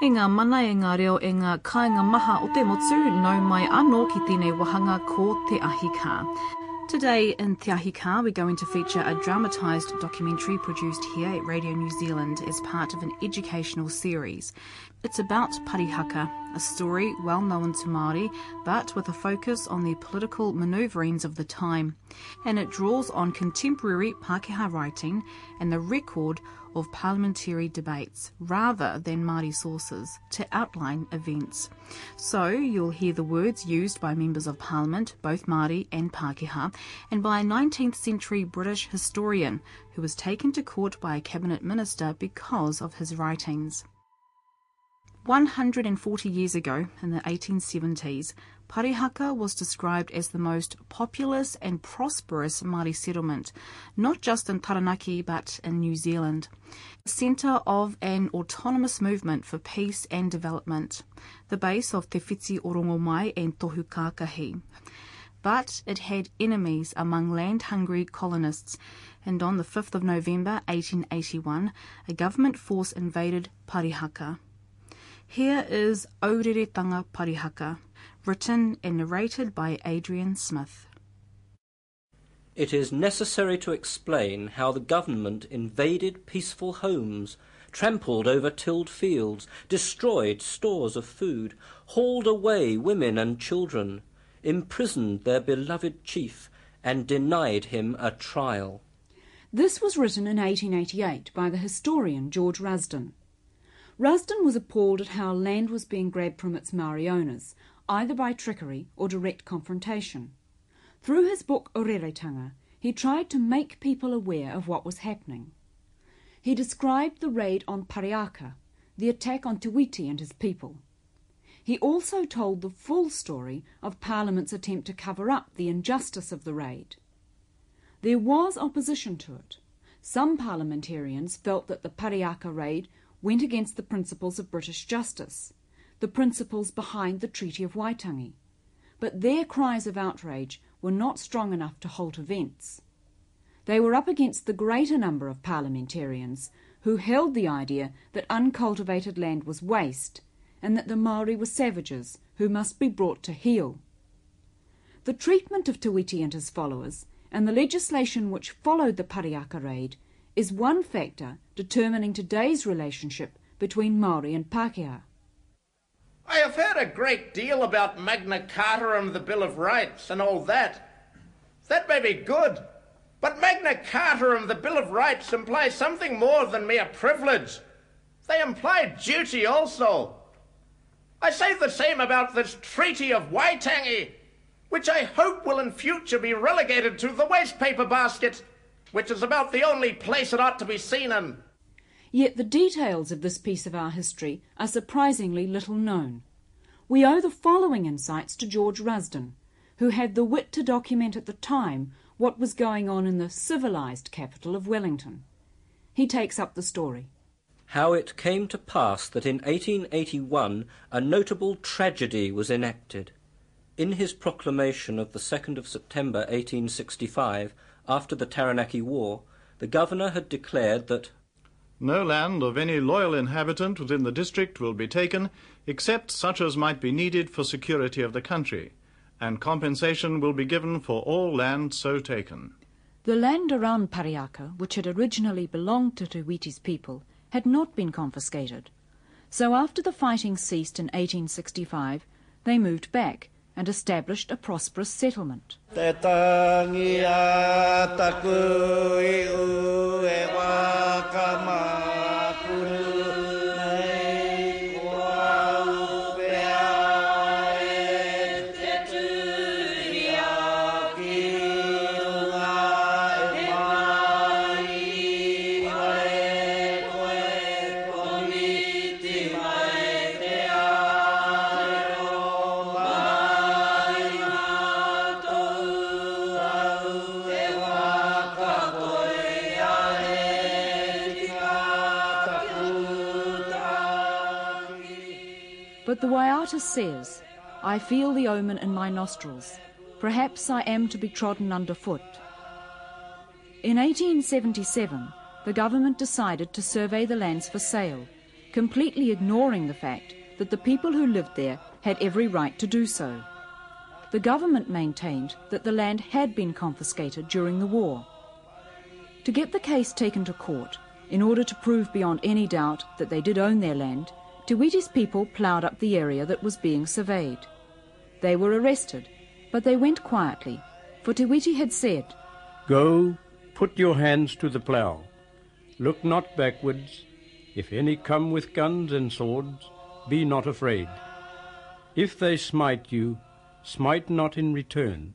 E ngā mana e ngā reo e ngā kāinga maha o te motu, nau mai anō ki tēnei wahanga ko Te Ahi Kaa. Today in Te Ahi Kaa, we're going to feature a dramatised documentary produced here at Radio New Zealand as part of an educational series. It's about Parihaka, a story well known to Māori, but with a focus on the political manoeuvrings of the time. And it draws on contemporary Pākehā writing and the record of parliamentary debates rather than Māori sources to outline events. So you'll hear the words used by members of parliament, both Māori and Pākehā, and by a 19th century British historian who was taken to court by a cabinet minister because of his writings. 140 years ago, in the 1870s, Parihaka was described as the most populous and prosperous Māori settlement, not just in Taranaki but in New Zealand. Centre of an autonomous movement for peace and development, the base of Te Whiti Orongomai and Tohu Kākahi. But it had enemies among land-hungry colonists, and on the 5th of November 1881, a government force invaded Parihaka. Here is Aureretanga Parihaka, written and narrated by Adrian Smith. It is necessary to explain how the government invaded peaceful homes, trampled over tilled fields, destroyed stores of food, hauled away women and children, imprisoned their beloved chief, and denied him a trial. This was written in 1888 by the historian George Rusden. Rusden was appalled at how land was being grabbed from its Maori owners, either by trickery or direct confrontation. Through his book Aureretanga, he tried to make people aware of what was happening. He described the raid on Parihaka, the attack on Te Whiti and his people. He also told the full story of Parliament's attempt to cover up the injustice of the raid. There was opposition to it. Some parliamentarians felt that the Parihaka raid went against the principles of British justice, the principles behind the Treaty of Waitangi. But their cries of outrage were not strong enough to halt events. They were up against the greater number of parliamentarians who held the idea that uncultivated land was waste and that the Maori were savages who must be brought to heel. The treatment of Te Whiti and his followers and the legislation which followed the Parihaka raid is one factor determining today's relationship between Maori and Pākehā. I have heard a great deal about Magna Carta and the Bill of Rights and all that. That may be good, but Magna Carta and the Bill of Rights imply something more than mere privilege. They imply duty also. I say the same about this Treaty of Waitangi, which I hope will in future be relegated to the waste paper basket which is about the only place it ought to be seen in. Yet the details of this piece of our history are surprisingly little known. We owe the following insights to George Rusden, who had the wit to document at the time what was going on in the civilised capital of Wellington. He takes up the story. How it came to pass that in 1881 a notable tragedy was enacted. In his proclamation of the 2nd of September 1865, after the Taranaki War, the governor had declared that no land of any loyal inhabitant within the district will be taken except such as might be needed for security of the country, and compensation will be given for all land so taken. The land around Parihaka, which had originally belonged to Te Whiti's people, had not been confiscated. So after the fighting ceased in 1865, they moved back and established a prosperous settlement. Waiata says, I feel the omen in my nostrils. Perhaps I am to be trodden underfoot. In 1877, the government decided to survey the lands for sale, completely ignoring the fact that the people who lived there had every right to do so. The government maintained that the land had been confiscated during the war. To get the case taken to court, in order to prove beyond any doubt that they did own their land, Te Whiti's people ploughed up the area that was being surveyed. They were arrested, but they went quietly, for Te Whiti had said, Go, put your hands to the plough. Look not backwards. If any come with guns and swords, be not afraid. If they smite you, smite not in return.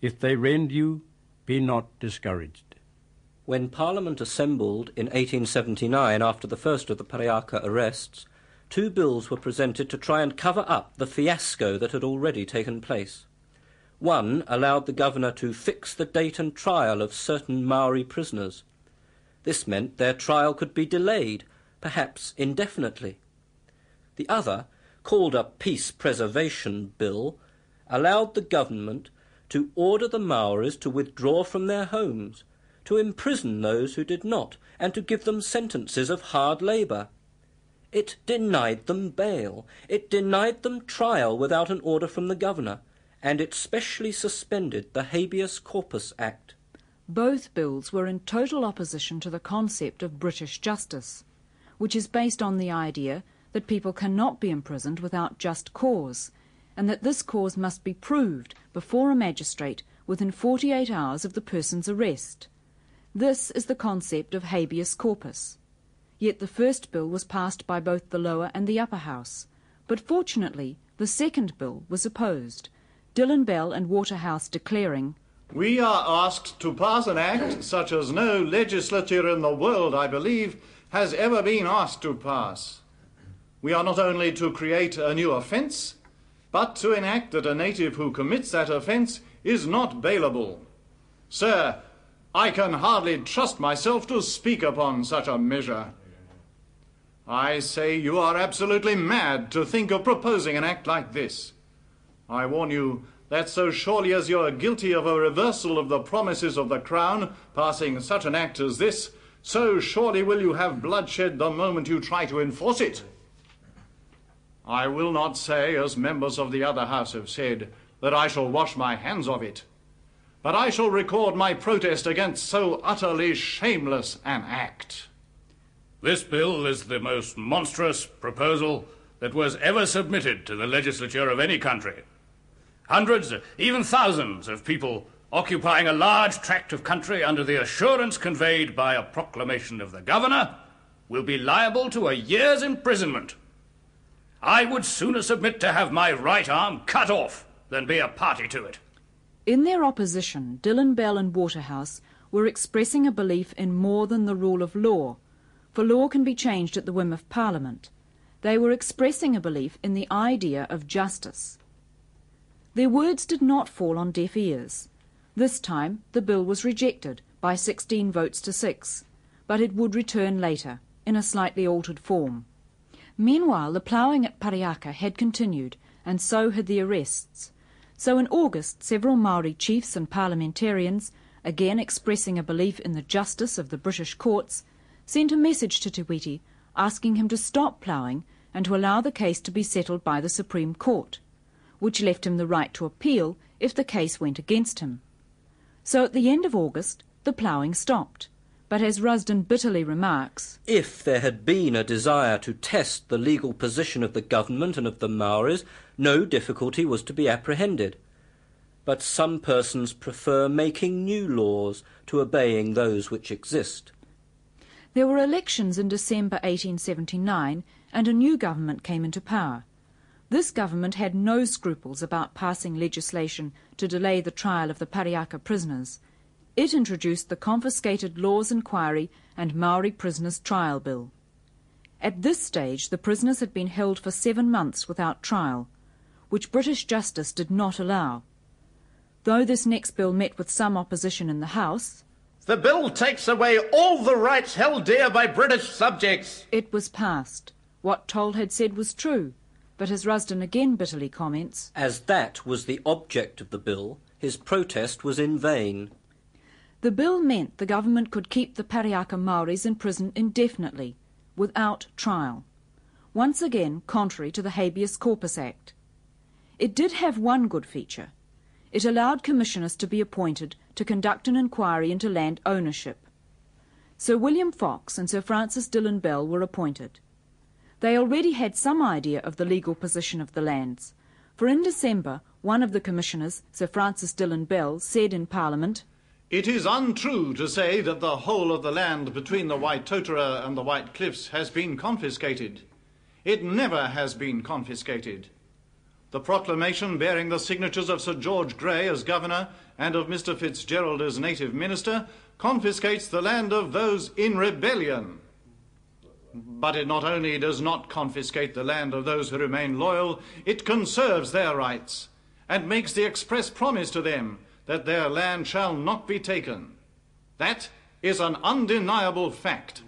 If they rend you, be not discouraged. When Parliament assembled in 1879 after the first of the Parihaka arrests, two bills were presented to try and cover up the fiasco that had already taken place. One allowed the governor to fix the date and trial of certain Maori prisoners. This meant their trial could be delayed, perhaps indefinitely. The other, called a Peace Preservation Bill, allowed the government to order the Maoris to withdraw from their homes to imprison those who did not, and to give them sentences of hard labour. It denied them bail, it denied them trial without an order from the governor, and it specially suspended the Habeas Corpus Act. Both bills were in total opposition to the concept of British justice, which is based on the idea that people cannot be imprisoned without just cause, and that this cause must be proved before a magistrate within 48 hours of the person's arrest. This is the concept of habeas corpus. Yet the first bill was passed by both the lower and the upper house. But fortunately, the second bill was opposed, Dillon Bell and Waterhouse declaring, We are asked to pass an act such as no legislature in the world, I believe, has ever been asked to pass. We are not only to create a new offence, but to enact that a native who commits that offence is not bailable. Sir, I can hardly trust myself to speak upon such a measure. I say you are absolutely mad to think of proposing an act like this. I warn you that so surely as you are guilty of a reversal of the promises of the Crown, passing such an act as this, so surely will you have bloodshed the moment you try to enforce it. I will not say, as members of the other House have said, that I shall wash my hands of it. But I shall record my protest against so utterly shameless an act. This bill is the most monstrous proposal that was ever submitted to the legislature of any country. Hundreds, even thousands of people occupying a large tract of country under the assurance conveyed by a proclamation of the governor will be liable to a year's imprisonment. I would sooner submit to have my right arm cut off than be a party to it. In their opposition, Dillon Bell and Waterhouse were expressing a belief in more than the rule of law, for law can be changed at the whim of Parliament. They were expressing a belief in the idea of justice. Their words did not fall on deaf ears. This time the bill was rejected by 16 votes to 6, but it would return later, in a slightly altered form. Meanwhile, the ploughing at Parihaka had continued, and so had the arrests. So in August, several Maori chiefs and parliamentarians, again expressing a belief in the justice of the British courts, sent a message to Te Whiti asking him to stop ploughing and to allow the case to be settled by the Supreme Court, which left him the right to appeal if the case went against him. So at the end of August, the ploughing stopped. But as Rusden bitterly remarks, If there had been a desire to test the legal position of the government and of the Maoris, no difficulty was to be apprehended. But some persons prefer making new laws to obeying those which exist. There were elections in December 1879 and a new government came into power. This government had no scruples about passing legislation to delay the trial of the Parihaka prisoners. It introduced the Confiscated Lands Inquiry and Maori Prisoners Trial Bill. At this stage, the prisoners had been held for seven months without trial, which British justice did not allow. Though this next bill met with some opposition in the House, The bill takes away all the rights held dear by British subjects. it was passed. What Tole had said was true, but as Rusden again bitterly comments, As that was the object of the bill, his protest was in vain. the bill meant the government could keep the Parihaka Maoris in prison indefinitely, without trial. once again contrary to the Habeas Corpus Act. It did have one good feature. It allowed commissioners to be appointed to conduct an inquiry into land ownership. Sir William Fox and Sir Francis Dillon Bell were appointed. They already had some idea of the legal position of the lands, for in December one of the commissioners, Sir Francis Dillon Bell, said in Parliament, It is untrue to say that the whole of the land between the White Totara and the White Cliffs has been confiscated. It never has been confiscated. The proclamation bearing the signatures of Sir George Grey as Governor and of Mr. Fitzgerald as Native Minister confiscates the land of those in rebellion. But it not only does not confiscate the land of those who remain loyal, it conserves their rights and makes the express promise to them that their land shall not be taken. That is an undeniable fact.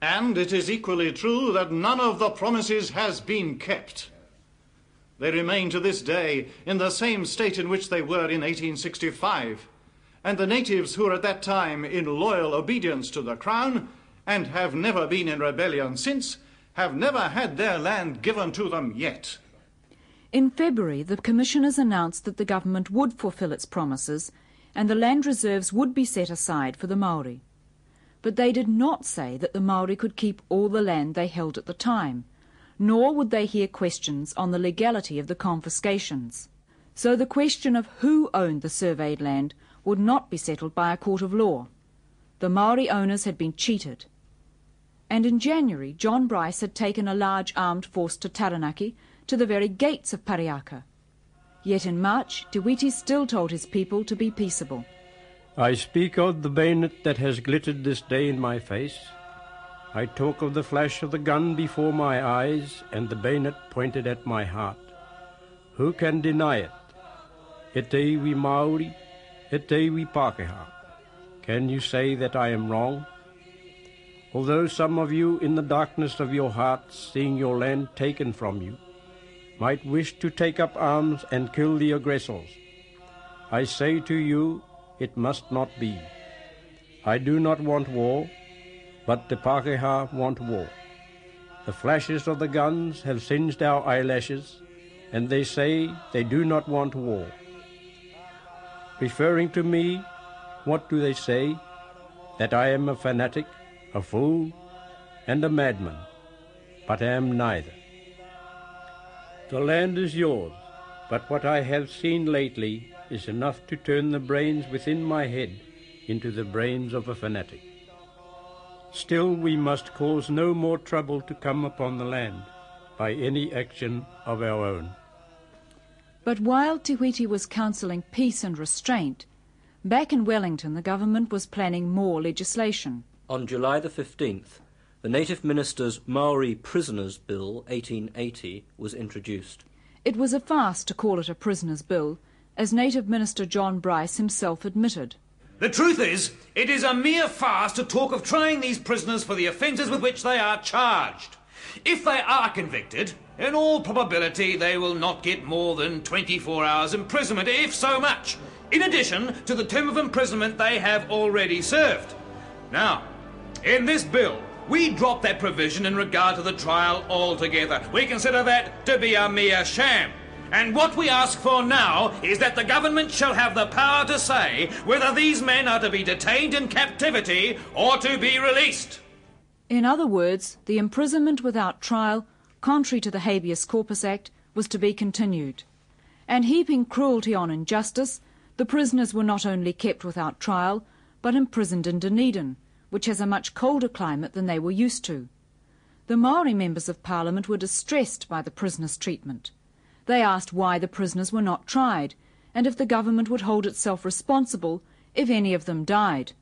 And it is equally true that none of the promises has been kept. They remain to this day in the same state in which they were in 1865, and the natives who were at that time in loyal obedience to the Crown and have never been in rebellion since, have never had their land given to them yet. In February, the commissioners announced that the government would fulfil its promises and the land reserves would be set aside for the Maori. But they did not say that the Maori could keep all the land they held at the time, nor would they hear questions on the legality of the confiscations. So the question of who owned the surveyed land would not be settled by a court of law. The Maori owners had been cheated and in January John Bryce had taken a large armed force to Taranaki, to the very gates of Parihaka. Yet in March, Te Whiti still told his people to be peaceable. I speak of the bayonet that has glittered this day in my face. I talk of the flash of the gun before my eyes and the bayonet pointed at my heart. Who can deny it? Ete we Maori, ete we Pākehā. Can you say that I am wrong? Although some of you, in the darkness of your hearts, seeing your land taken from you, might wish to take up arms and kill the aggressors, I say to you, it must not be. I do not want war, but the Pākehā want war. The flashes of the guns have singed our eyelashes, and they say they do not want war. Referring to me, what do they say? That I am a fanatic? a fool, and a madman, but am neither. The land is yours, but what I have seen lately is enough to turn the brains within my head into the brains of a fanatic. Still, we must cause no more trouble to come upon the land by any action of our own. But while Te Whiti was counselling peace and restraint, back in Wellington the government was planning more legislation. On July the 15th, the Native Minister's Maori Prisoners Bill 1880 was introduced. It was a farce to call it a Prisoners Bill, as Native Minister John Bryce himself admitted. The truth is, it is a mere farce to talk of trying these prisoners for the offences with which they are charged. If they are convicted, in all probability they will not get more than 24 hours imprisonment, if so much, in addition to the term of imprisonment they have already served. Now, in this bill, we drop that provision in regard to the trial altogether. We consider that to be a mere sham. And what we ask for now is that the government shall have the power to say whether these men are to be detained in captivity or to be released. In other words, the imprisonment without trial, contrary to the Habeas Corpus Act, was to be continued. And heaping cruelty on injustice, the prisoners were not only kept without trial, but imprisoned in Dunedin, which has a much colder climate than they were used to. The Maori members of Parliament were distressed by the prisoners' treatment. They asked why the prisoners were not tried, and if the government would hold itself responsible if any of them died.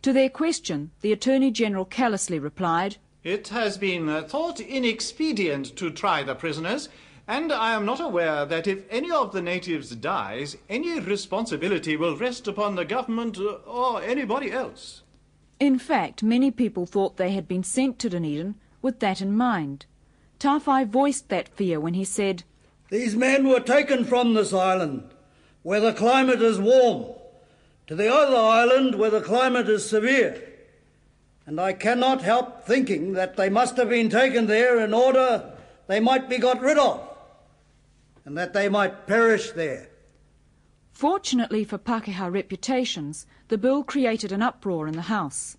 To their question, the Attorney-General callously replied, It has been thought inexpedient to try the prisoners, and I am not aware that if any of the natives dies, any responsibility will rest upon the government or anybody else. In fact, many people thought they had been sent to Dunedin with that in mind. Tawhai voiced that fear when he said, These men were taken from this island, where the climate is warm, to the other island where the climate is severe. and I cannot help thinking that they must have been taken there in order they might be got rid of, and that they might perish there. Fortunately for Pākehā reputations, the bill created an uproar in the House.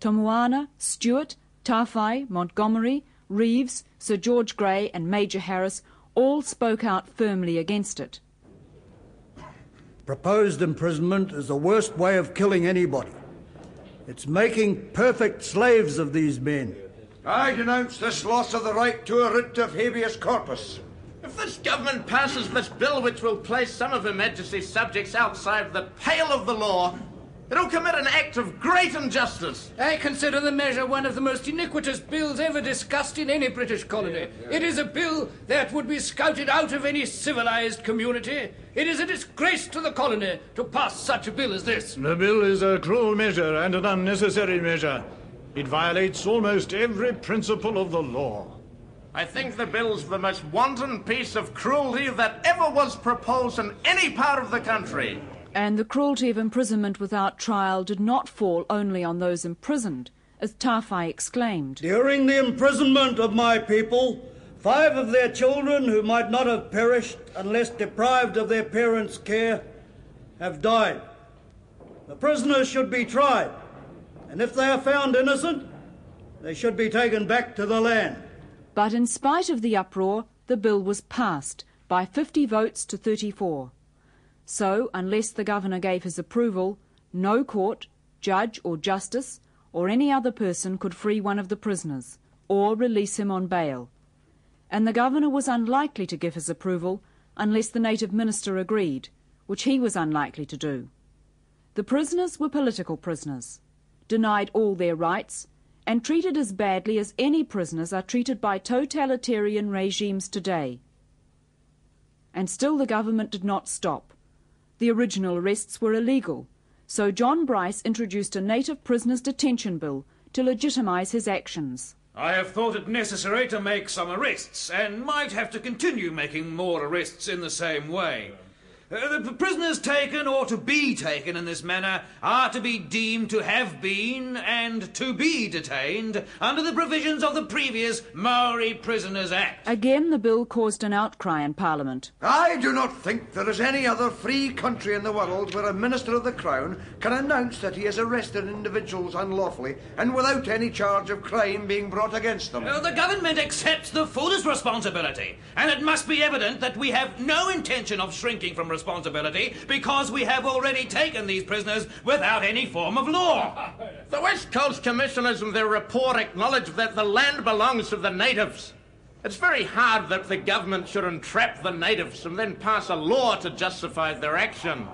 Tomoana, Stewart, Tawhai, Montgomery, Reeves, Sir George Grey, and Major Harris all spoke out firmly against it. Proposed imprisonment is the worst way of killing anybody. It's making perfect slaves of these men. I denounce this loss of the right to a writ of habeas corpus. If this government passes this bill which will place some of Her Majesty's subjects outside the pale of the law, it'll commit an act of great injustice. I consider the measure one of the most iniquitous bills ever discussed in any British colony. It is a bill that would be scouted out of any civilized community. It is a disgrace to the colony to pass such a bill as this. The bill is a cruel measure and an unnecessary measure. It violates almost every principle of the law. I think the bill's the most wanton piece of cruelty that ever was proposed in any part of the country. And the cruelty of imprisonment without trial did not fall only on those imprisoned, as Tawhai exclaimed. During the imprisonment of my people, five of their children who might not have perished unless deprived of their parents' care have died. The prisoners should be tried, and if they are found innocent, they should be taken back to the land. But in spite of the uproar, the bill was passed by 50 votes to 34. So, unless the governor gave his approval, no court, judge or justice, or any other person could free one of the prisoners or release him on bail. And the governor was unlikely to give his approval unless the native minister agreed, which he was unlikely to do. The prisoners were political prisoners, denied all their rights, and treated as badly as any prisoners are treated by totalitarian regimes today. And still the government did not stop. The original arrests were illegal, so John Bryce introduced a native prisoners detention bill to legitimise his actions. I have thought it necessary to make some arrests, and might have to continue making more arrests in the same way. Uh, the prisoners taken or to be taken in this manner are to be deemed to have been and to be detained under the provisions of the previous Maori Prisoners Act. Again, the bill caused an outcry in Parliament. I do not think there is any other free country in the world where a Minister of the Crown can announce that he has arrested individuals unlawfully and without any charge of crime being brought against them. Uh, the government accepts the fullest responsibility, and it must be evident that we have no intention of shrinking from responsibility because we have already taken these prisoners without any form of law. The West Coast Commissioners in their report acknowledge that the land belongs to the natives. It's very hard that the government should entrap the natives and then pass a law to justify their action.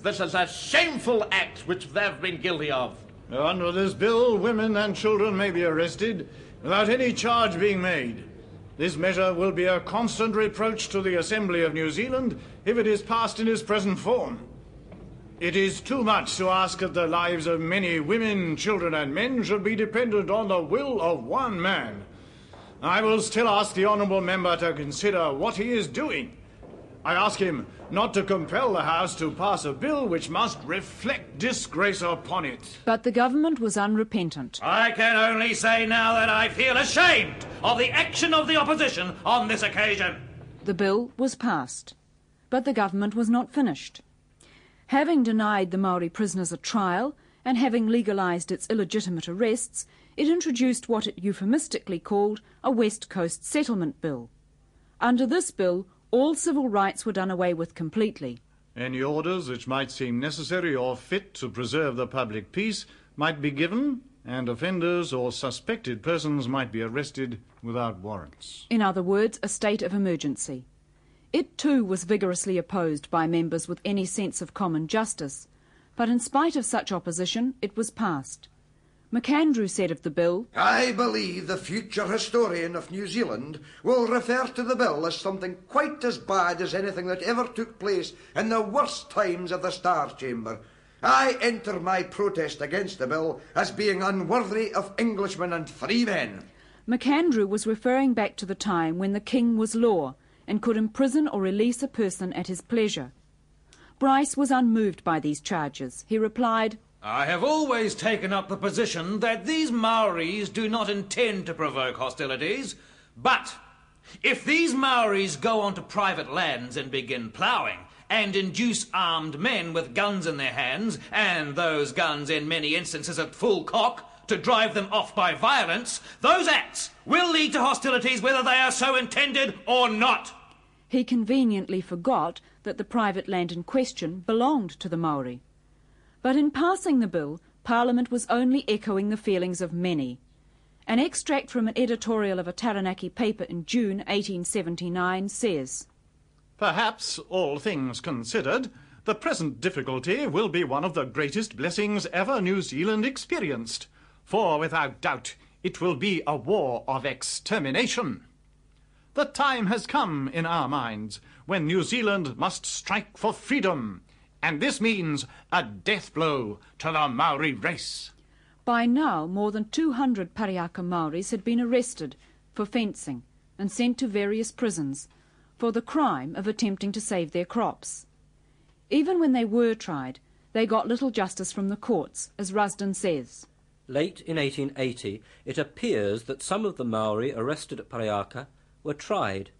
This is a shameful act which they've been guilty of. Under this bill, women and children may be arrested without any charge being made. This measure will be a constant reproach to the Assembly of New Zealand if it is passed in its present form. It is too much to ask that the lives of many women, children, and men should be dependent on the will of one man. I will still ask the honourable member to consider what he is doing. I ask him not to compel the House to pass a bill which must reflect disgrace upon it. But the government was unrepentant. I can only say now that I feel ashamed of the action of the opposition on this occasion. The bill was passed, but the government was not finished. Having denied the Maori prisoners a trial and having legalised its illegitimate arrests, it introduced what it euphemistically called a West Coast Settlement Bill. Under this bill, all civil rights were done away with completely. Any orders which might seem necessary or fit to preserve the public peace might be given, and offenders or suspected persons might be arrested without warrants. In other words, a state of emergency. It too was vigorously opposed by members with any sense of common justice, but in spite of such opposition, it was passed. McAndrew said of the bill, I believe the future historian of New Zealand will refer to the bill as something quite as bad as anything that ever took place in the worst times of the Star Chamber. I enter my protest against the bill as being unworthy of Englishmen and free men. McAndrew was referring back to the time when the king was law and could imprison or release a person at his pleasure. Bryce was unmoved by these charges. He replied, I have always taken up the position that these Maoris do not intend to provoke hostilities, but if these Maoris go onto private lands and begin ploughing, and induce armed men with guns in their hands, and those guns in many instances at full cock, to drive them off by violence, those acts will lead to hostilities whether they are so intended or not. He conveniently forgot that the private land in question belonged to the Maori. But in passing the bill, Parliament was only echoing the feelings of many. An extract from an editorial of a Taranaki paper in June 1879 says Perhaps, all things considered, the present difficulty will be one of the greatest blessings ever New Zealand experienced, for without doubt it will be a war of extermination. The time has come in our minds when New Zealand must strike for freedom, and this means a death blow to the Maori race. By now, more than 200 Parihaka Maoris had been arrested for fencing and sent to various prisons for the crime of attempting to save their crops. Even when they were tried, they got little justice from the courts, as Rusden says. Late in 1880, it appears that some of the Maori arrested at Parihaka were tried.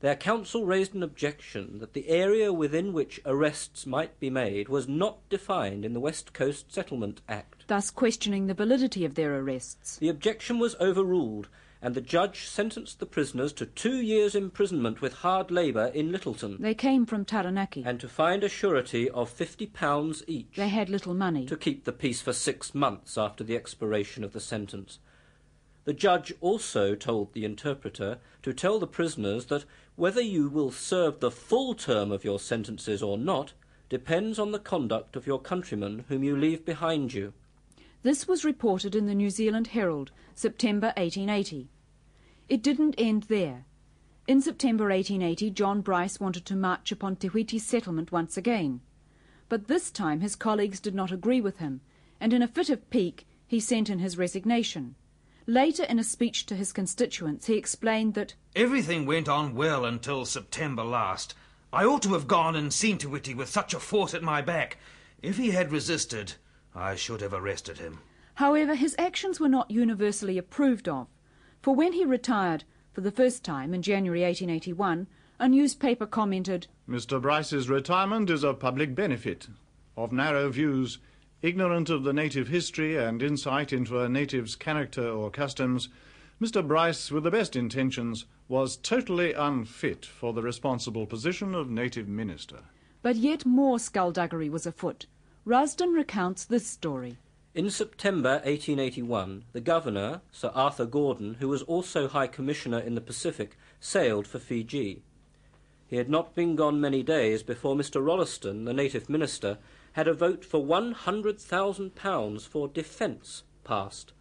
Their counsel raised an objection that the area within which arrests might be made was not defined in the West Coast Settlement Act. Thus questioning the validity of their arrests. The objection was overruled, and the judge sentenced the prisoners to two years' imprisonment with hard labour in Lyttelton. They came from Taranaki. And to find a surety of fifty pounds each. They had little money. To keep the peace for six months after the expiration of the sentence. The judge also told the interpreter to tell the prisoners that whether you will serve the full term of your sentences or not depends on the conduct of your countrymen whom you leave behind you. This was reported in the New Zealand Herald, September 1880. It didn't end there. In September 1880, John Bryce wanted to march upon Te Whiti's settlement once again. But this time his colleagues did not agree with him, and in a fit of pique he sent in his resignation. Later, in a speech to his constituents, he explained that Everything went on well until September last. I ought to have gone and seen Te Whiti with such a force at my back. If he had resisted, I should have arrested him. However, his actions were not universally approved of, for when he retired for the first time in January 1881, a newspaper commented, Mr. Bryce's retirement is a public benefit. Of narrow views, ignorant of the native history and insight into a native's character or customs, Mr. Bryce, with the best intentions, was totally unfit for the responsible position of native minister. But yet more skullduggery was afoot. Rusden recounts this story. In September 1881, the governor, Sir Arthur Gordon, who was also High Commissioner in the Pacific, sailed for Fiji. He had not been gone many days before Mr. Rolleston, the native minister, had a vote for £100,000 for defence passed.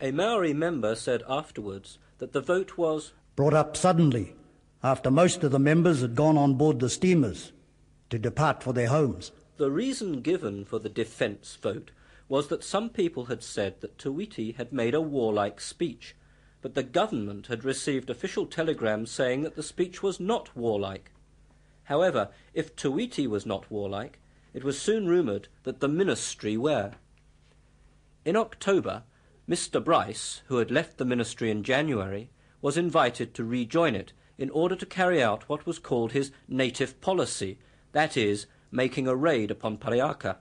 A Maori member said afterwards that the vote was brought up suddenly after most of the members had gone on board the steamers to depart for their homes. The reason given for the defence vote was that some people had said that Te Whiti had made a warlike speech, but the government had received official telegrams saying that the speech was not warlike. However, if Te Whiti was not warlike, it was soon rumoured that the ministry were. In October, Mr. Bryce, who had left the ministry in January, was invited to rejoin it in order to carry out what was called his native policy, that is, making a raid upon Parihaka.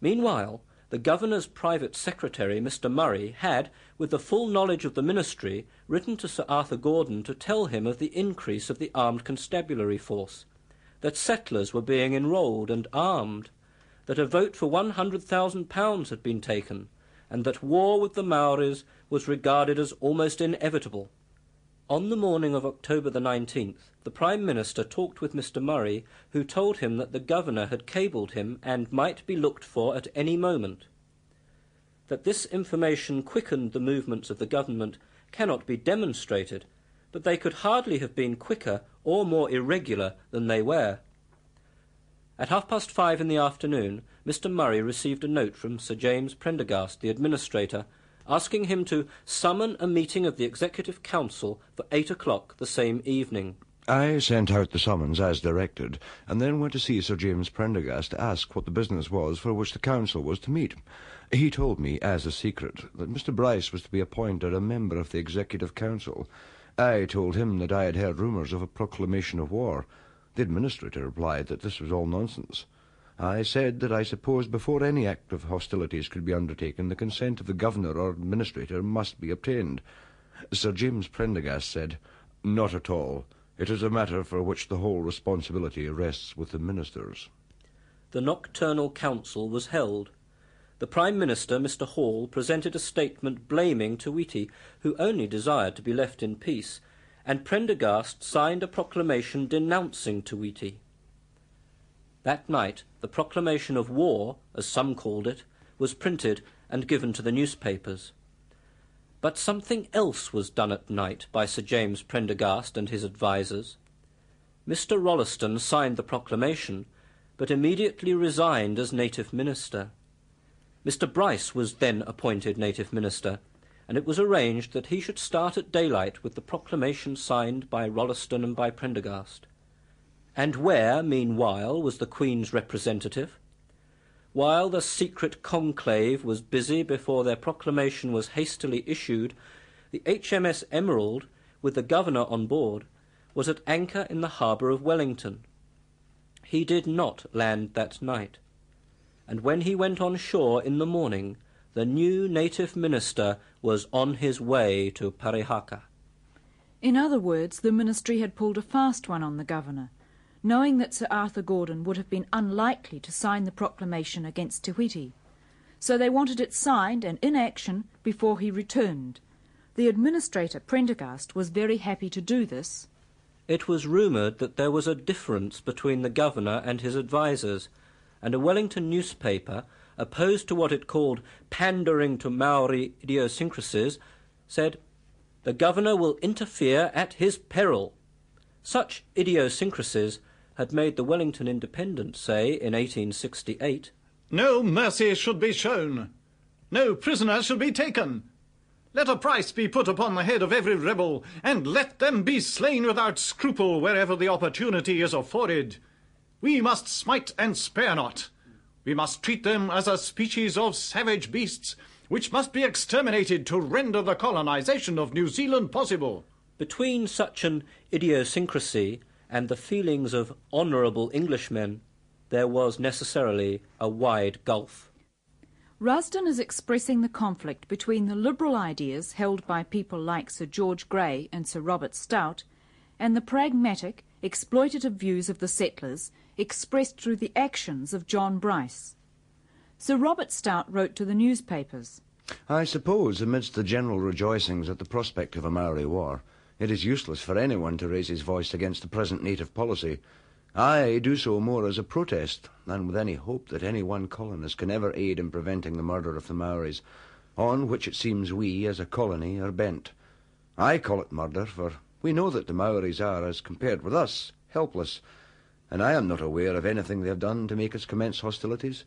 Meanwhile, the governor's private secretary, Mr. Murray, had, with the full knowledge of the ministry, written to Sir Arthur Gordon to tell him of the increase of the armed constabulary force, that settlers were being enrolled and armed, that a vote for one hundred thousand pounds had been taken, and that war with the Maoris was regarded as almost inevitable. On the morning of October the 19th, the Prime Minister talked with Mr. Murray, who told him that the Governor had cabled him and might be looked for at any moment. That this information quickened the movements of the Government cannot be demonstrated, but they could hardly have been quicker or more irregular than they were. At half past five in the afternoon, Mr. Murray received a note from Sir James Prendergast, the administrator, asking him to summon a meeting of the Executive Council for eight o'clock the same evening. I sent out the summons as directed, and then went to see Sir James Prendergast to ask what the business was for which the council was to meet. He told me, as a secret, that Mr. Bryce was to be appointed a member of the Executive Council. I told him that I had heard rumours of a proclamation of war. The administrator replied that this was all nonsense. I said that I supposed before any act of hostilities could be undertaken, the consent of the governor or administrator must be obtained. Sir James Prendergast said, Not at all. It is a matter for which the whole responsibility rests with the ministers. The nocturnal council was held. The Prime Minister, Mr. Hall, presented a statement blaming Te Whiti, who only desired to be left in peace, and Prendergast signed a proclamation denouncing Te Whiti. That night, the proclamation of war, as some called it, was printed and given to the newspapers. But something else was done at night by Sir James Prendergast and his advisers. Mr. Rolleston signed the proclamation, but immediately resigned as native minister. Mr. Bryce was then appointed native minister, and it was arranged that he should start at daylight with the proclamation signed by Rolleston and by Prendergast. And where, meanwhile, was the Queen's representative? While the secret conclave was busy before their proclamation was hastily issued, the HMS Emerald, with the governor on board, was at anchor in the harbour of Wellington. He did not land that night, and when he went on shore in the morning, the new native minister was on his way to Parihaka. In other words, the ministry had pulled a fast one on the governor knowing that Sir Arthur Gordon would have been unlikely to sign the proclamation against Te Whiti. So they wanted it signed and in action before he returned. The administrator, Prendergast, was very happy to do this. It was rumoured that there was a difference between the governor and his advisers, and a Wellington newspaper, opposed to what it called pandering to Maori idiosyncrasies, said, The governor will interfere at his peril. Such idiosyncrasies had made the Wellington Independent say in 1868 No mercy should be shown. No prisoner should be taken. Let a price be put upon the head of every rebel, and let them be slain without scruple wherever the opportunity is afforded. We must smite and spare not. We must treat them as a species of savage beasts, which must be exterminated to render the colonization of New Zealand possible. Between such an idiosyncrasy and the feelings of honourable Englishmen, there was necessarily a wide gulf. Rusden is expressing the conflict between the liberal ideas held by people like Sir George Grey and Sir Robert Stout and the pragmatic, exploitative views of the settlers expressed through the actions of John Bryce. Sir Robert Stout wrote to the newspapers. I suppose, amidst the general rejoicings at the prospect of a Maori war, it is useless for anyone to raise his voice against the present native policy. I do so more as a protest than with any hope that any one colonist can ever aid in preventing the murder of the Maoris, on which it seems we, as a colony, are bent. I call it murder, for we know that the Maoris are, as compared with us, helpless, and I am not aware of anything they have done to make us commence hostilities.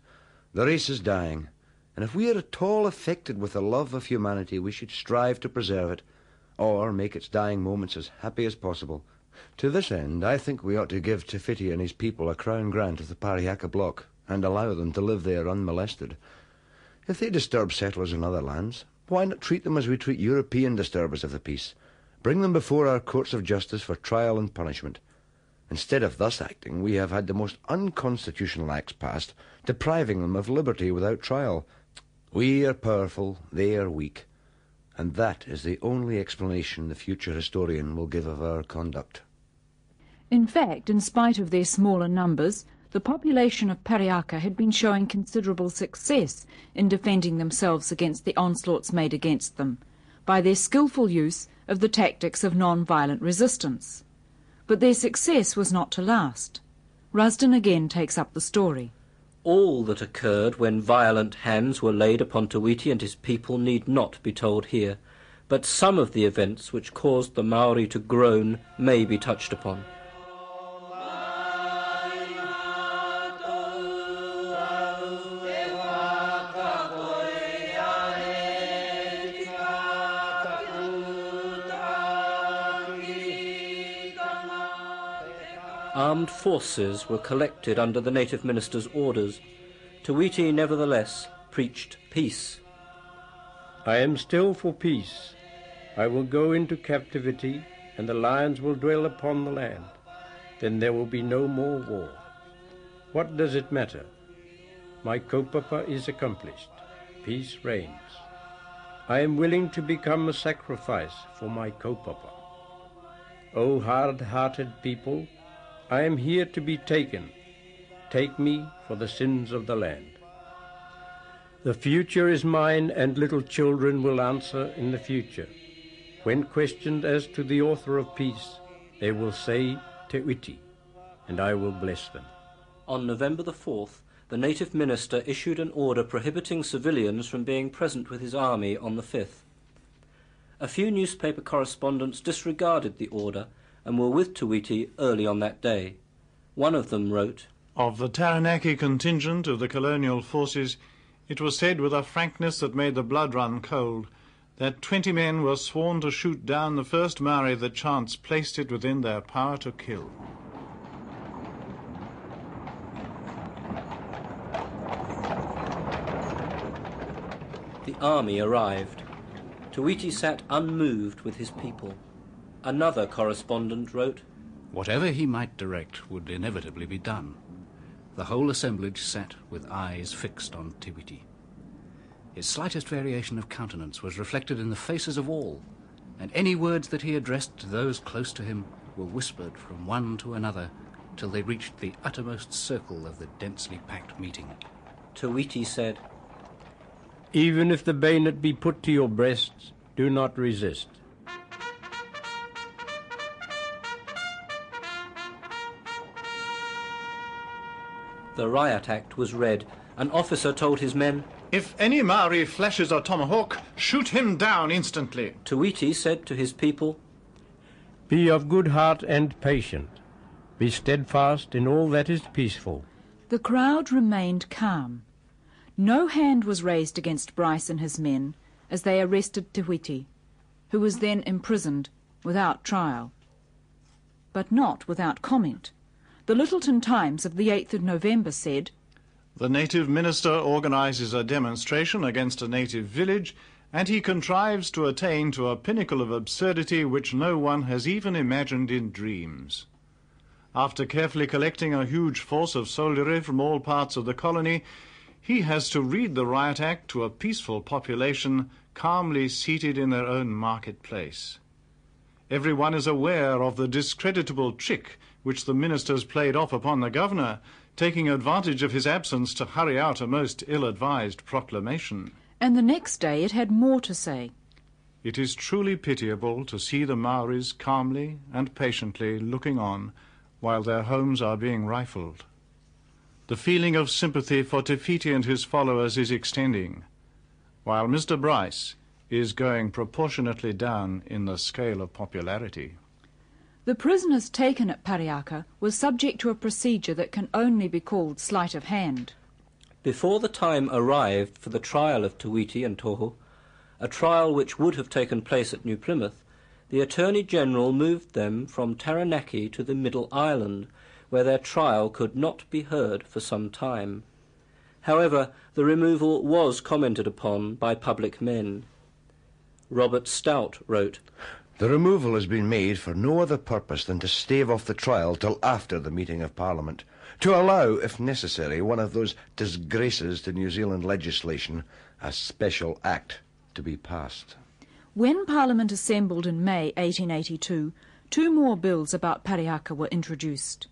The race is dying, and if we are at all affected with the love of humanity, we should strive to preserve it or make its dying moments as happy as possible. To this end, I think we ought to give Te and his people a crown grant of the Parihaka block and allow them to live there unmolested. If they disturb settlers in other lands, why not treat them as we treat European disturbers of the peace? Bring them before our courts of justice for trial and punishment. Instead of thus acting, we have had the most unconstitutional acts passed, depriving them of liberty without trial. We are powerful, they are weak and that is the only explanation the future historian will give of our conduct. In fact, in spite of their smaller numbers, the population of Parihaka had been showing considerable success in defending themselves against the onslaughts made against them by their skilful use of the tactics of non-violent resistance. But their success was not to last. Rusden again takes up the story. All that occurred when violent hands were laid upon Te Whiti and his people need not be told here, but some of the events which caused the Maori to groan may be touched upon. Armed forces were collected under the native minister's orders. Te Whiti nevertheless preached peace. I am still for peace. I will go into captivity, and the lions will dwell upon the land. Then there will be no more war. What does it matter? My kaupapa is accomplished. Peace reigns. I am willing to become a sacrifice for my kaupapa. O hard-hearted people, I am here to be taken. Take me for the sins of the land. The future is mine, and little children will answer in the future. When questioned as to the author of peace, they will say Te Whiti, and I will bless them. On November the 4th, the native minister issued an order prohibiting civilians from being present with his army on the 5th. A few newspaper correspondents disregarded the order and were with Te Whiti early on that day. One of them wrote, Of the Taranaki contingent of the colonial forces, it was said with a frankness that made the blood run cold that twenty men were sworn to shoot down the first Maori that chance placed it within their power to kill. The army arrived. Te Whiti sat unmoved with his people. Another correspondent wrote, Whatever he might direct would inevitably be done. The whole assemblage sat with eyes fixed on Te Whiti. His slightest variation of countenance was reflected in the faces of all, and any words that he addressed to those close to him were whispered from one to another till they reached the uttermost circle of the densely packed meeting. Te Whiti said, Even if the bayonet be put to your breasts, do not resist. The Riot Act was read. An officer told his men, If any Maori flashes a tomahawk, shoot him down instantly. Te Whiti said to his people, Be of good heart and patient. Be steadfast in all that is peaceful. The crowd remained calm. No hand was raised against Bryce and his men as they arrested Te Whiti, who was then imprisoned without trial. But not without comment. The Lyttelton Times of the 8th of November said, The native minister organizes a demonstration against a native village, and he contrives to attain to a pinnacle of absurdity which no one has even imagined in dreams. After carefully collecting a huge force of soldiery from all parts of the colony, he has to read the Riot Act to a peaceful population calmly seated in their own marketplace. Everyone is aware of the discreditable trick which the ministers played off upon the governor, taking advantage of his absence to hurry out a most ill-advised proclamation. And the next day it had more to say. It is truly pitiable to see the Maoris calmly and patiently looking on while their homes are being rifled. The feeling of sympathy for Te Whiti and his followers is extending, while Mr. Bryce is going proportionately down in the scale of popularity. The prisoners taken at Parihaka were subject to a procedure that can only be called sleight of hand. Before the time arrived for the trial of Te Whiti and Tohu, a trial which would have taken place at New Plymouth, the Attorney General moved them from Taranaki to the Middle Island, where their trial could not be heard for some time. However, the removal was commented upon by public men. Robert Stout wrote, The removal has been made for no other purpose than to stave off the trial till after the meeting of Parliament, to allow, if necessary, one of those disgraces to New Zealand legislation, a special act, to be passed. When Parliament assembled in May 1882, two more bills about Parihaka were introduced.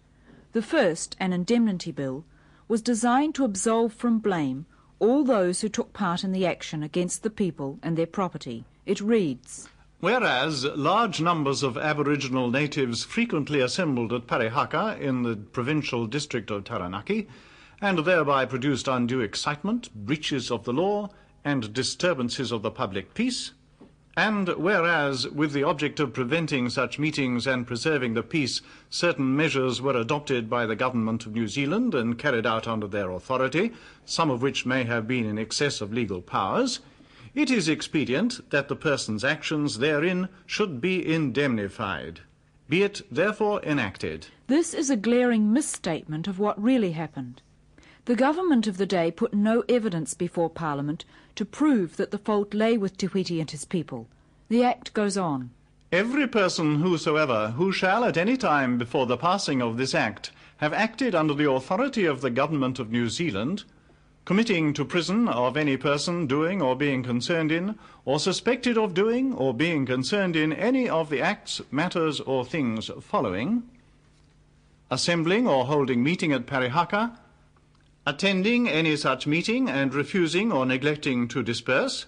The first, an indemnity bill, was designed to absolve from blame all those who took part in the action against the people and their property. It reads, Whereas large numbers of Aboriginal natives frequently assembled at Parihaka in the provincial district of Taranaki, and thereby produced undue excitement, breaches of the law, and disturbances of the public peace, and whereas, with the object of preventing such meetings and preserving the peace, certain measures were adopted by the Government of New Zealand and carried out under their authority, some of which may have been in excess of legal powers, it is expedient that the person's actions therein should be indemnified, Be it therefore enacted. This is a glaring misstatement of what really happened. The government of the day put no evidence before Parliament to prove that the fault lay with Te Whiti and his people. The Act goes on. Every person whosoever who shall at any time before the passing of this Act have acted under the authority of the Government of New Zealand, committing to prison of any person doing or being concerned in, or suspected of doing or being concerned in any of the acts, matters, or things following assembling or holding meeting at Parihaka, attending any such meeting and refusing or neglecting to disperse,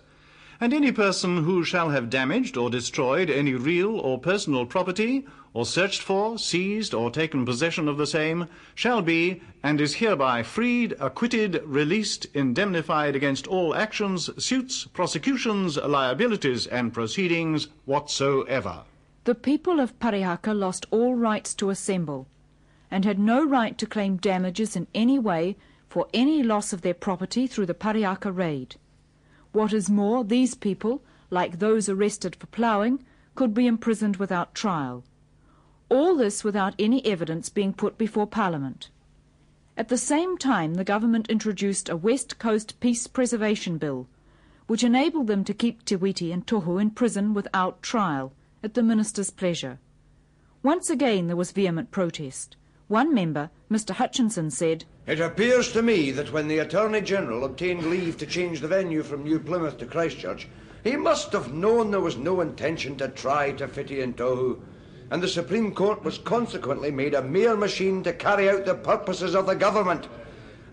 and any person who shall have damaged or destroyed any real or personal property, or searched for, seized, or taken possession of the same, shall be, and is hereby freed, acquitted, released, indemnified against all actions, suits, prosecutions, liabilities, and proceedings whatsoever. The people of Parihaka lost all rights to assemble, and had no right to claim damages in any way for any loss of their property through the Parihaka raid. What is more, these people, like those arrested for ploughing, could be imprisoned without trial. All this without any evidence being put before Parliament. At the same time, the government introduced a West Coast Peace Preservation Bill, which enabled them to keep Te Whiti and Tohu in prison without trial, at the minister's pleasure. Once again there was vehement protest. One member, Mr Hutchinson, said, It appears to me that when the Attorney General obtained leave to change the venue from New Plymouth to Christchurch, he must have known there was no intention to try Te Whiti and Tohu, and the Supreme Court was consequently made a mere machine to carry out the purposes of the government.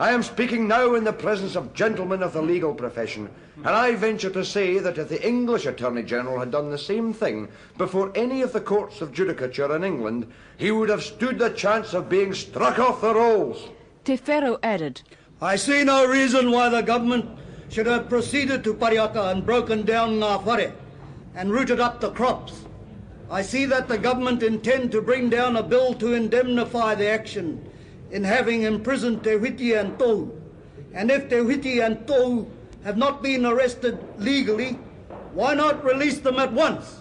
I am speaking now in the presence of gentlemen of the legal profession, and I venture to say that if the English Attorney General had done the same thing before any of the courts of judicature in England, he would have stood the chance of being struck off the rolls. Te Wheoro added, I see no reason why the government should have proceeded to Parihaka and broken down Ngā Whare and rooted up the crops. I see that the government intend to bring down a bill to indemnify the action in having imprisoned Te Whiti and Tohu. And if Te Whiti and Tohu have not been arrested legally, why not release them at once?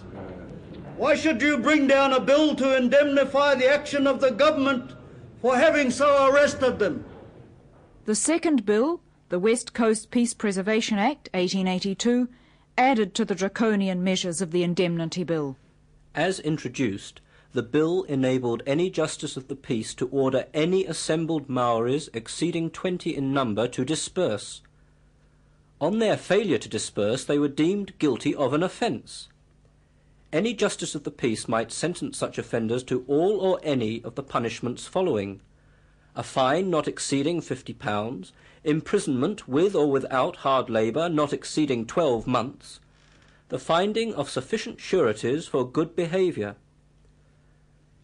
Why should you bring down a bill to indemnify the action of the government for having so arrested them? The second bill, the West Coast Peace Preservation Act 1882, added to the draconian measures of the Indemnity Bill. As introduced, the bill enabled any justice of the peace to order any assembled Maoris exceeding twenty in number to disperse. On their failure to disperse, they were deemed guilty of an offence. Any justice of the peace might sentence such offenders to all or any of the punishments following a fine not exceeding fifty pounds, imprisonment with or without hard labour not exceeding twelve months, the finding of sufficient sureties for good behaviour.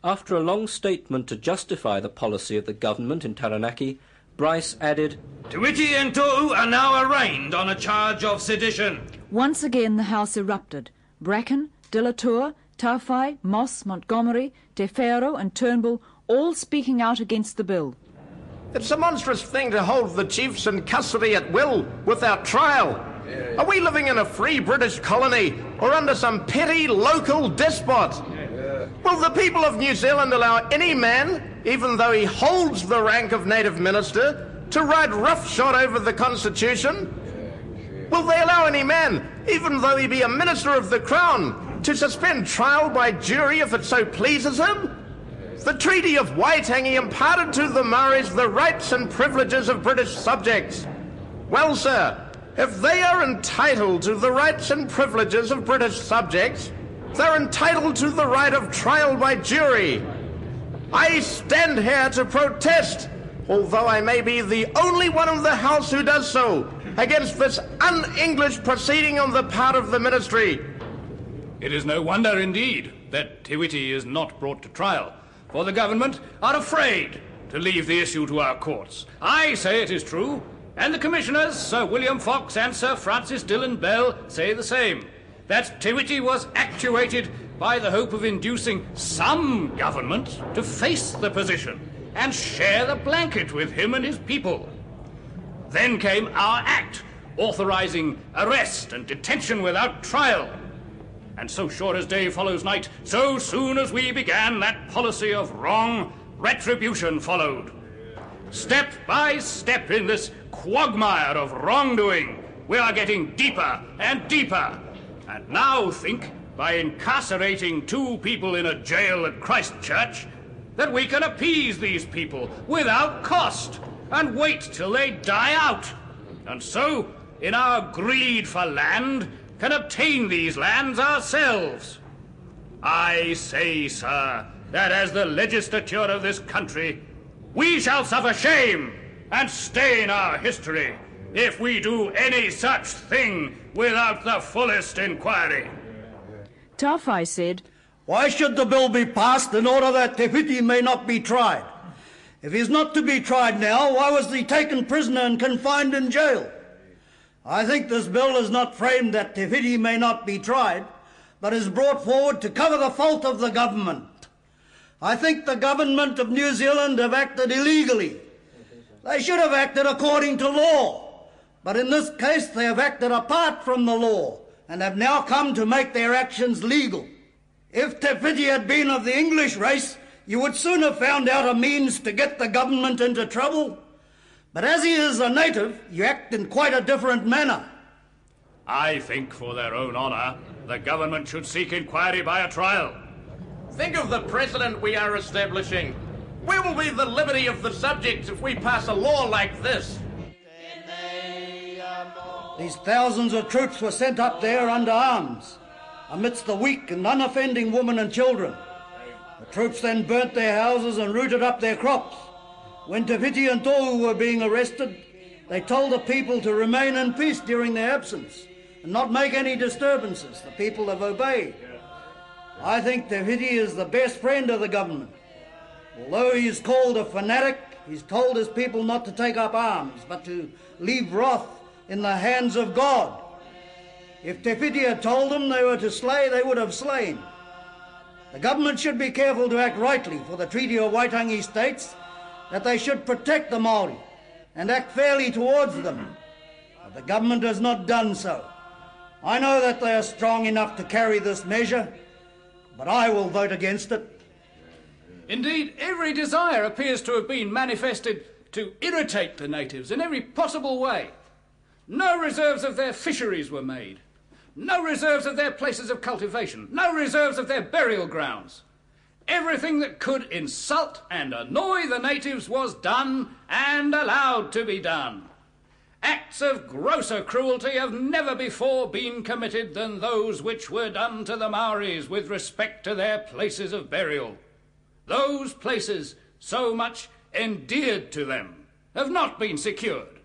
After a long statement to justify the policy of the government in Taranaki, Bryce added, Te Whiti and Tohu are now arraigned on a charge of sedition. Once again the House erupted. Bracken, De La Tour, Tawhai, Moss, Montgomery, Wheoro and Turnbull all speaking out against the bill. It's a monstrous thing to hold the chiefs in custody at will without trial. Are we living in a free British colony or under some petty local despot? Will the people of New Zealand allow any man, even though he holds the rank of native minister, to ride roughshod over the Constitution? Will they allow any man, even though he be a minister of the Crown, to suspend trial by jury if it so pleases him? The Treaty of Waitangi imparted to the Maoris the rights and privileges of British subjects. Well, sir, if they are entitled to the rights and privileges of British subjects, they're entitled to the right of trial by jury. I stand here to protest, although I may be the only one in the House who does so, against this un English proceeding on the part of the Ministry. It is no wonder, indeed, that Te is not brought to trial for the government are afraid to leave the issue to our courts. I say it is true, and the commissioners, Sir William Fox and Sir Francis Dillon Bell, say the same. That Te was actuated by the hope of inducing some government to face the position and share the blanket with him and his people. Then came our act, authorizing arrest and detention without trial. And so sure as day follows night, so soon as we began that policy of wrong, retribution followed. Step by step in this quagmire of wrongdoing, we are getting deeper and deeper. And now think, by incarcerating two people in a jail at Christchurch, that we can appease these people without cost and wait till they die out. And so, in our greed for land, can obtain these lands ourselves. I say, sir, that as the legislature of this country, we shall suffer shame and stain our history if we do any such thing without the fullest inquiry. Tawhai said, Why should the bill be passed in order that Te Whiti may not be tried? If he's not to be tried now, why was he taken prisoner and confined in jail? I think this bill is not framed that Te Whiti may not be tried, but is brought forward to cover the fault of the government. I think the government of New Zealand have acted illegally. They should have acted according to law, but in this case they have acted apart from the law and have now come to make their actions legal. If Te Whiti had been of the English race, you would soon have found out a means to get the government into trouble. But as he is a native, you act in quite a different manner. I think, for their own honour, the government should seek inquiry by a trial. Think of the precedent we are establishing. Where will be the liberty of the subjects if we pass a law like this? These thousands of troops were sent up there under arms, amidst the weak and unoffending women and children. The troops then burnt their houses and rooted up their crops. When Te and Tohu were being arrested, they told the people to remain in peace during their absence and not make any disturbances. The people have obeyed. I think Te is the best friend of the government. Although he is called a fanatic, he's told his people not to take up arms, but to leave wrath in the hands of God. If Te Whiti had told them they were to slay, they would have slain. The government should be careful to act rightly, for the Treaty of Waitangi states that they should protect the Maori and act fairly towards them. But the government has not done so. I know that they are strong enough to carry this measure, but I will vote against it. Indeed, every desire appears to have been manifested to irritate the natives in every possible way. No reserves of their fisheries were made. No reserves of their places of cultivation. No reserves of their burial grounds. Everything that could insult and annoy the natives was done and allowed to be done. Acts of grosser cruelty have never before been committed than those which were done to the Maoris with respect to their places of burial. Those places, so much endeared to them, have not been secured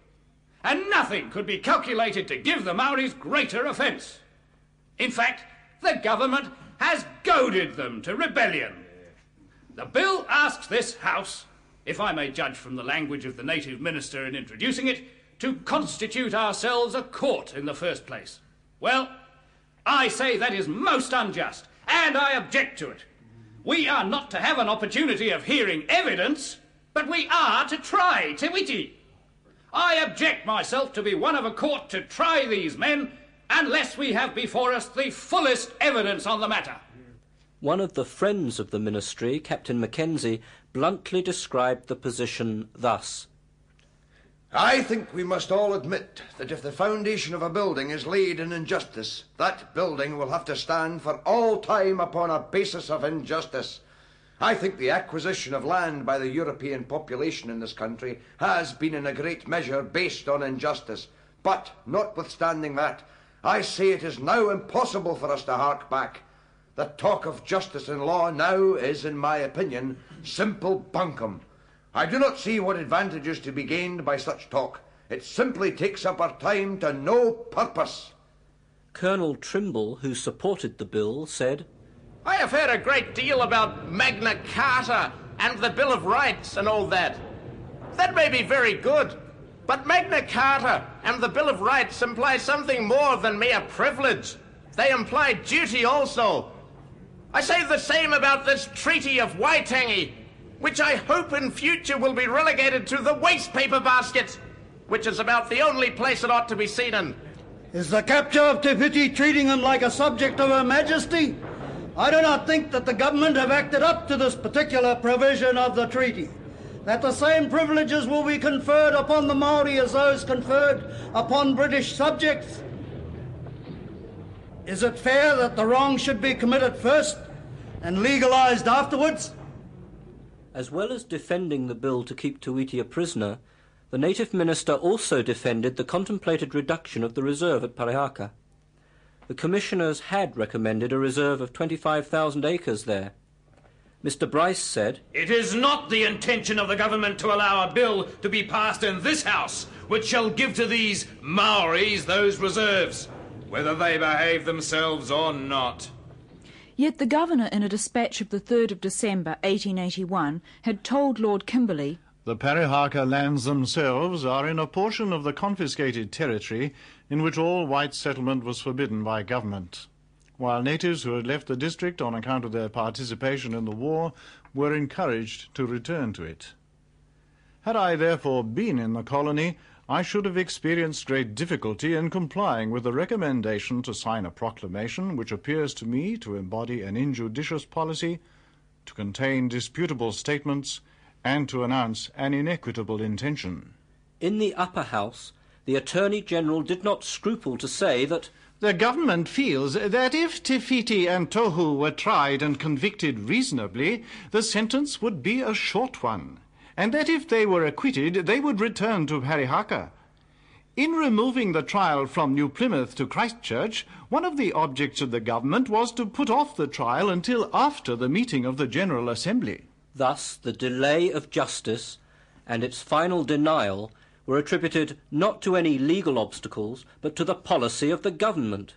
and nothing could be calculated to give the Maoris greater offence. In fact, the government has goaded them to rebellion. The bill asks this House, if I may judge from the language of the native minister in introducing it, to constitute ourselves a court in the first place. Well, I say that is most unjust, and I object to it. We are not to have an opportunity of hearing evidence, but we are to try Te Whiti. I object myself to be one of a court to try these men unless we have before us the fullest evidence on the matter. One of the friends of the ministry, Captain Mackenzie, bluntly described the position thus. I think we must all admit that if the foundation of a building is laid in injustice, that building will have to stand for all time upon a basis of injustice. I think the acquisition of land by the European population in this country has been in a great measure based on injustice. But, notwithstanding that, I say it is now impossible for us to hark back. The talk of justice and law now is, in my opinion, simple bunkum. I do not see what advantage is to be gained by such talk. It simply takes up our time to no purpose. Colonel Trimble, who supported the bill, said, I have heard a great deal about Magna Carta and the Bill of Rights and all that. That may be very good, but Magna Carta and the Bill of Rights imply something more than mere privilege. They imply duty also. I say the same about this Treaty of Waitangi, which I hope in future will be relegated to the waste paper basket, which is about the only place it ought to be seen in. Is the capture of Te treating him like a subject of Her Majesty? I do not think that the government have acted up to this particular provision of the treaty. That the same privileges will be conferred upon the Maori as those conferred upon British subjects. Is it fair that the wrong should be committed first and legalised afterwards? As well as defending the bill to keep Te a prisoner, the native minister also defended the contemplated reduction of the reserve at Parihaka. The commissioners had recommended a reserve of 25,000 acres there. Mr. Bryce said, It is not the intention of the government to allow a bill to be passed in this House which shall give to these Maoris those reserves, whether they behave themselves or not. Yet the Governor, in a dispatch of the 3rd of December 1881, had told Lord Kimberley The Parihaka lands themselves are in a portion of the confiscated territory in which all white settlement was forbidden by government, while natives who had left the district on account of their participation in the war were encouraged to return to it. Had I therefore been in the colony, I should have experienced great difficulty in complying with the recommendation to sign a proclamation which appears to me to embody an injudicious policy, to contain disputable statements, and to announce an inequitable intention. In the upper house, the Attorney General did not scruple to say that the government feels that if Te Whiti and Tohu were tried and convicted reasonably, the sentence would be a short one, and that if they were acquitted, they would return to Parihaka. In removing the trial from New Plymouth to Christchurch, one of the objects of the government was to put off the trial until after the meeting of the General Assembly. Thus, the delay of justice and its final denial were attributed not to any legal obstacles, but to the policy of the government.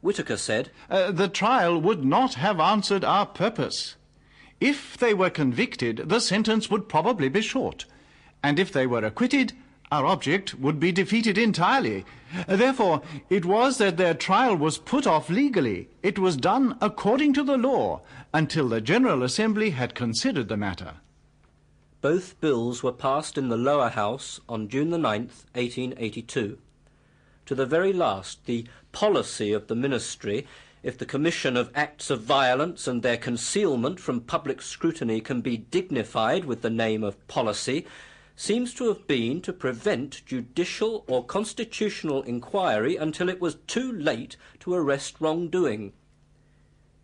Whitaker said, uh, The trial would not have answered our purpose. If they were convicted, the sentence would probably be short, and if they were acquitted, our object would be defeated entirely. Therefore, it was that their trial was put off legally. It was done according to the law until the General Assembly had considered the matter. Both bills were passed in the lower house on June the 9th, 1882. To the very last, the policy of the ministry, if the commission of acts of violence and their concealment from public scrutiny can be dignified with the name of policy, seems to have been to prevent judicial or constitutional inquiry until it was too late to arrest wrongdoing.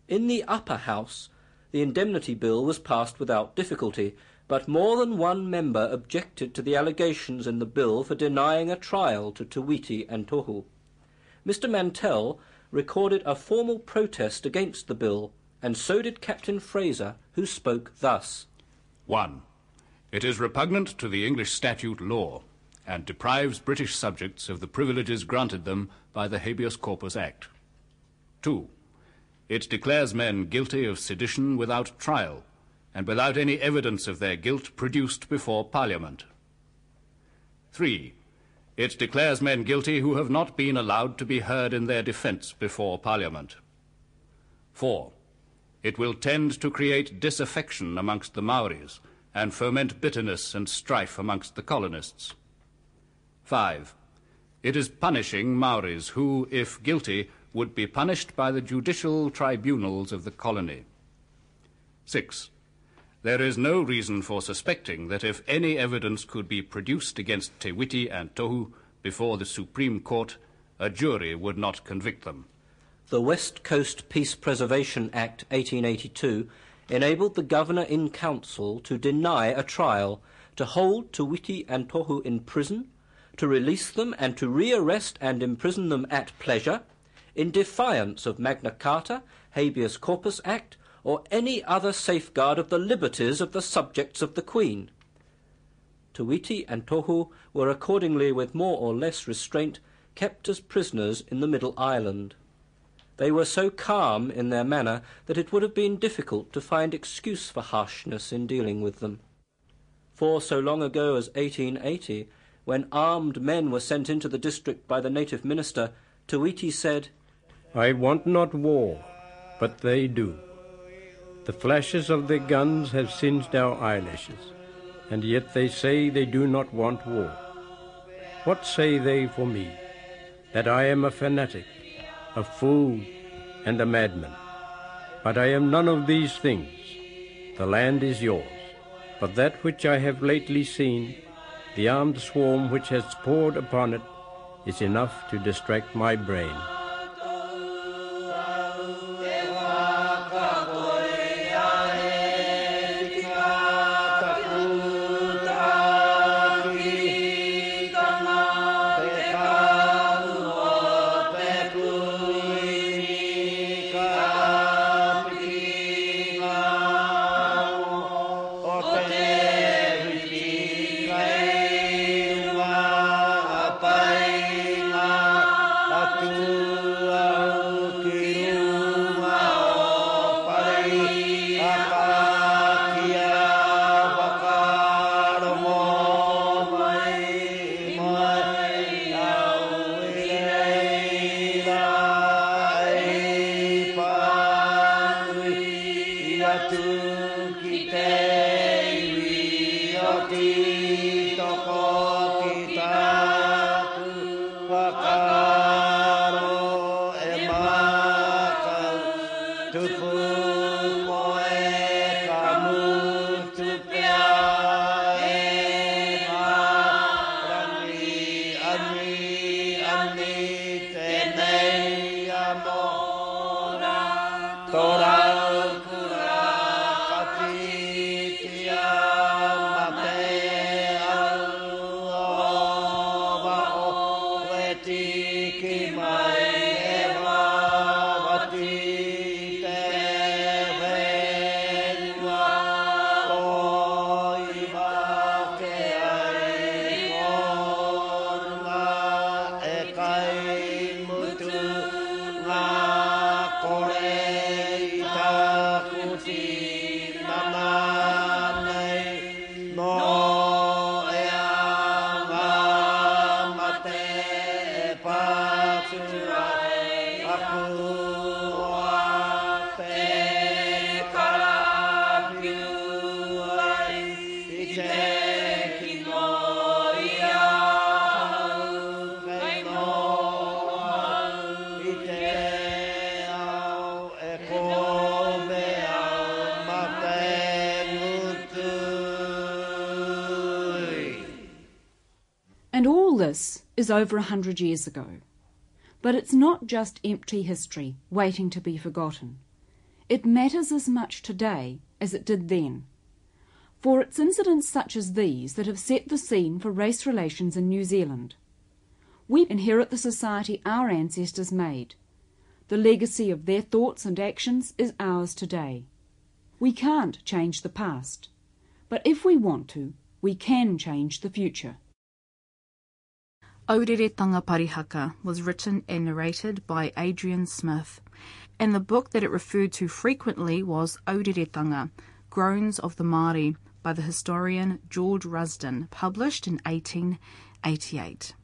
In the upper house, the indemnity bill was passed without difficulty, but more than one member objected to the allegations in the bill for denying a trial to Te Whiti and Tohu. Mr. Mantell recorded a formal protest against the bill, and so did Captain Fraser, who spoke thus. 1. It is repugnant to the English statute law, and deprives British subjects of the privileges granted them by the Habeas Corpus Act. 2. It declares men guilty of sedition without trial, and without any evidence of their guilt produced before Parliament. 3. It declares men guilty who have not been allowed to be heard in their defence before Parliament. 4. It will tend to create disaffection amongst the Maoris and foment bitterness and strife amongst the colonists. 5. It is punishing Maoris who, if guilty, would be punished by the judicial tribunals of the colony. 6. There is no reason for suspecting that if any evidence could be produced against Te Whiti and Tohu before the Supreme Court, a jury would not convict them. The West Coast Peace Preservation Act 1882 enabled the Governor in Council to deny a trial, to hold Te Whiti and Tohu in prison, to release them and to rearrest and imprison them at pleasure, in defiance of Magna Carta, Habeas Corpus Act, or any other safeguard of the liberties of the subjects of the Queen. Te Whiti and Tohu were accordingly, with more or less restraint, kept as prisoners in the Middle Island. They were so calm in their manner that it would have been difficult to find excuse for harshness in dealing with them. For so long ago as 1880, when armed men were sent into the district by the native minister, Te Whiti said, I want not war, but they do. The flashes of their guns have singed our eyelashes, and yet they say they do not want war. What say they for me? that I am a fanatic, a fool, and a madman. But I am none of these things. The land is yours. But that which I have lately seen, the armed swarm which has poured upon it, is enough to distract my brain. Is over a hundred years ago. But it's not just empty history waiting to be forgotten. It matters as much today as it did then. For it's incidents such as these that have set the scene for race relations in New Zealand. We inherit the society our ancestors made. The legacy of their thoughts and actions is ours today. We can't change the past, but if we want to, we can change the future. Aureretanga Parihaka was written and narrated by Adrian Smith, and the book that it referred to frequently was Aureretanga, Groans of the Māori, by the historian George Rusden, published in 1888.